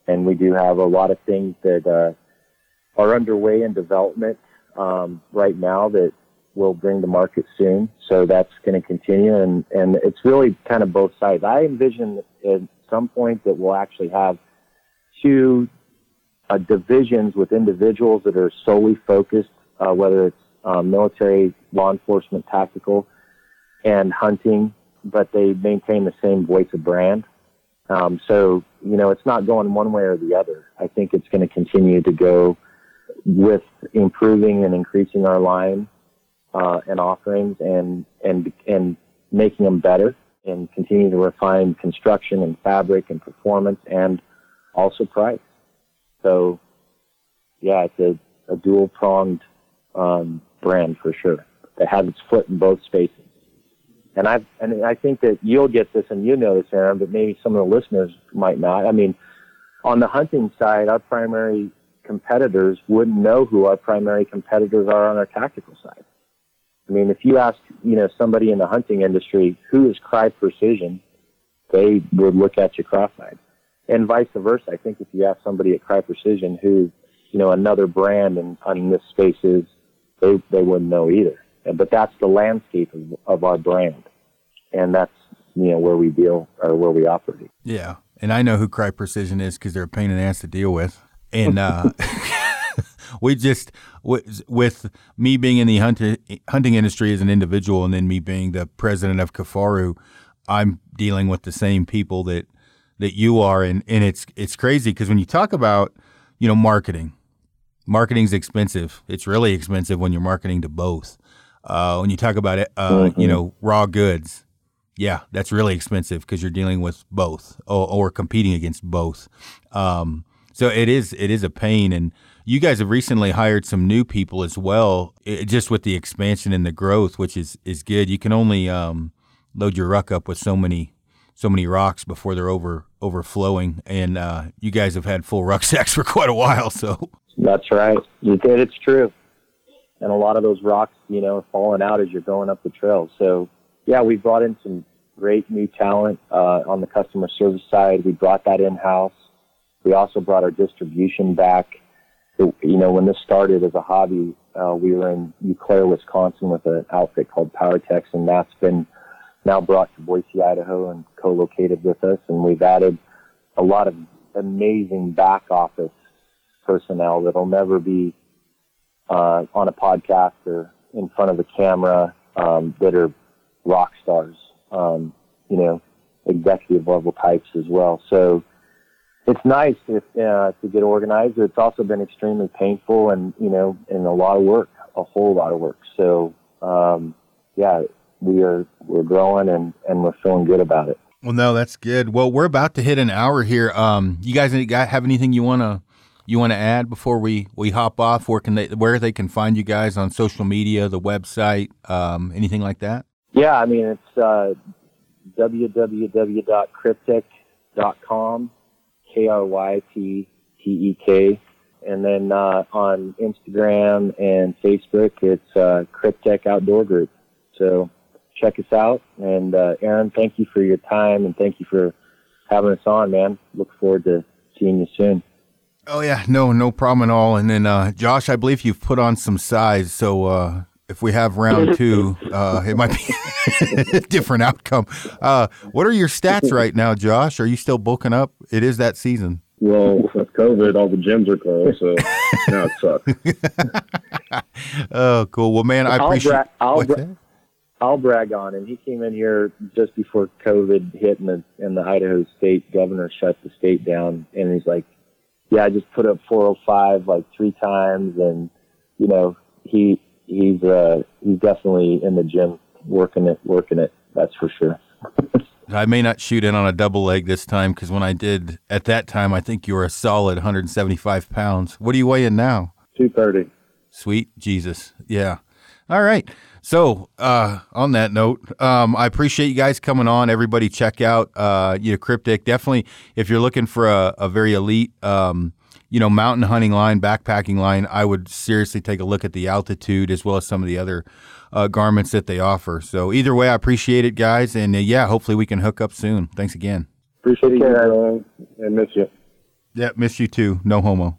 and we do have a lot of things that uh, are underway in development um, right now that will bring to market soon. So that's going to continue, and and it's really kind of both sides. I envision at some point that we'll actually have two uh, divisions with individuals that are solely focused, uh, whether it's um, military, law enforcement, tactical, and hunting, but they maintain the same voice of brand. Um, so, you know, it's not going one way or the other. I think it's going to continue to go with improving and increasing our line uh, and offerings and, and, and making them better and continue to refine construction and fabric and performance and also price. So, yeah, it's a, a dual pronged um, brand for sure that has its foot in both spaces. And I and I think that you'll get this and you know this, Aaron, but maybe some of the listeners might not. I mean, on the hunting side, our primary competitors wouldn't know who our primary competitors are on our tactical side. I mean, if you ask, you know, somebody in the hunting industry who is Crye Precision, they would look at you cross-eyed, and vice versa. I think if you ask somebody at Crye Precision who, you know, another brand in, this space is, they they wouldn't know either. But that's the landscape of, of our brand, and that's you know where we deal or where we operate. Yeah, and I know who Crye Precision is because they're a pain in the ass to deal with, and uh, we just with, with me being in the hunting hunting industry as an individual, and then me being the president of Kifaru, I'm dealing with the same people that that you are, and and it's it's crazy because when you talk about you know marketing, marketing's expensive. It's really expensive when you're marketing to both. Uh, when you talk about it, uh, mm-hmm. you know, raw goods, yeah, that's really expensive because you're dealing with both or, or competing against both. Um, so it is it is a pain, and you guys have recently hired some new people as well, it, just with the expansion and the growth, which is is good. You can only um, load your ruck up with so many so many rocks before they're over overflowing, and uh, you guys have had full rucksacks for quite a while. So that's right, you did. It's true and a lot of those rocks, you know, falling out as you're going up the trail. So, yeah, we brought in some great new talent uh, on the customer service side. We brought that in house. We also brought our distribution back. you know, when this started as a hobby, uh, we were in Eau Claire, Wisconsin, with an outfit called PowerTex, and that's been now brought to Boise, Idaho, and co-located with us. And we've added a lot of amazing back office personnel that'll never be uh, on a podcast or in front of a camera um, that are rock stars, um, you know, executive level types as well. So it's nice if, uh, to get organized. It's also been extremely painful and, you know, and a lot of work, a whole lot of work. So, um, yeah, we are, we're growing and, and we're feeling good about it. Well, no, that's good. Well, we're about to hit an hour here. Um, you guys have anything you want to you want to add before we, we hop off? Where can they where they can find you guys on social media, the website, um, anything like that? Yeah, I mean it's uh, www.kryptek.com, K R Y P T E K, and then uh, on Instagram and Facebook it's uh, Kryptek Outdoor Group. So check us out. And uh, Aaron, thank you for your time and thank you for having us on, man. Look forward to seeing you soon. Oh yeah, no, no problem at all. And then uh, Josh, I believe you've put on some size, so uh, if we have round two, uh, it might be a different outcome. Uh, what are your stats right now, Josh? Are you still bulking up? It is that season. Well, with COVID, all the gyms are closed, so now it sucks. oh, cool. Well, man, I appreciate. I'll, bra- I'll, bra- I'll brag on him. He came in here just before COVID hit, and the and the Idaho State governor shut the state down, and he's like, yeah, I just put up 405 like three times, and you know he he's uh he's definitely in the gym working it, working it. That's for sure. I may not shoot in on a double leg this time because when I did at that time, I think you were a solid 175 pounds. What are you weighing now? 230. Sweet Jesus, yeah. All right. So, uh, on that note, um, I appreciate you guys coming on. Everybody, check out uh, you know Kryptek. Definitely, if you're looking for a, a very elite, um, you know, mountain hunting line, backpacking line, I would seriously take a look at the altitude as well as some of the other uh, garments that they offer. So, either way, I appreciate it, guys, and uh, yeah, hopefully we can hook up soon. Thanks again. Appreciate you, uh, and miss you. Yeah, miss you too. No homo.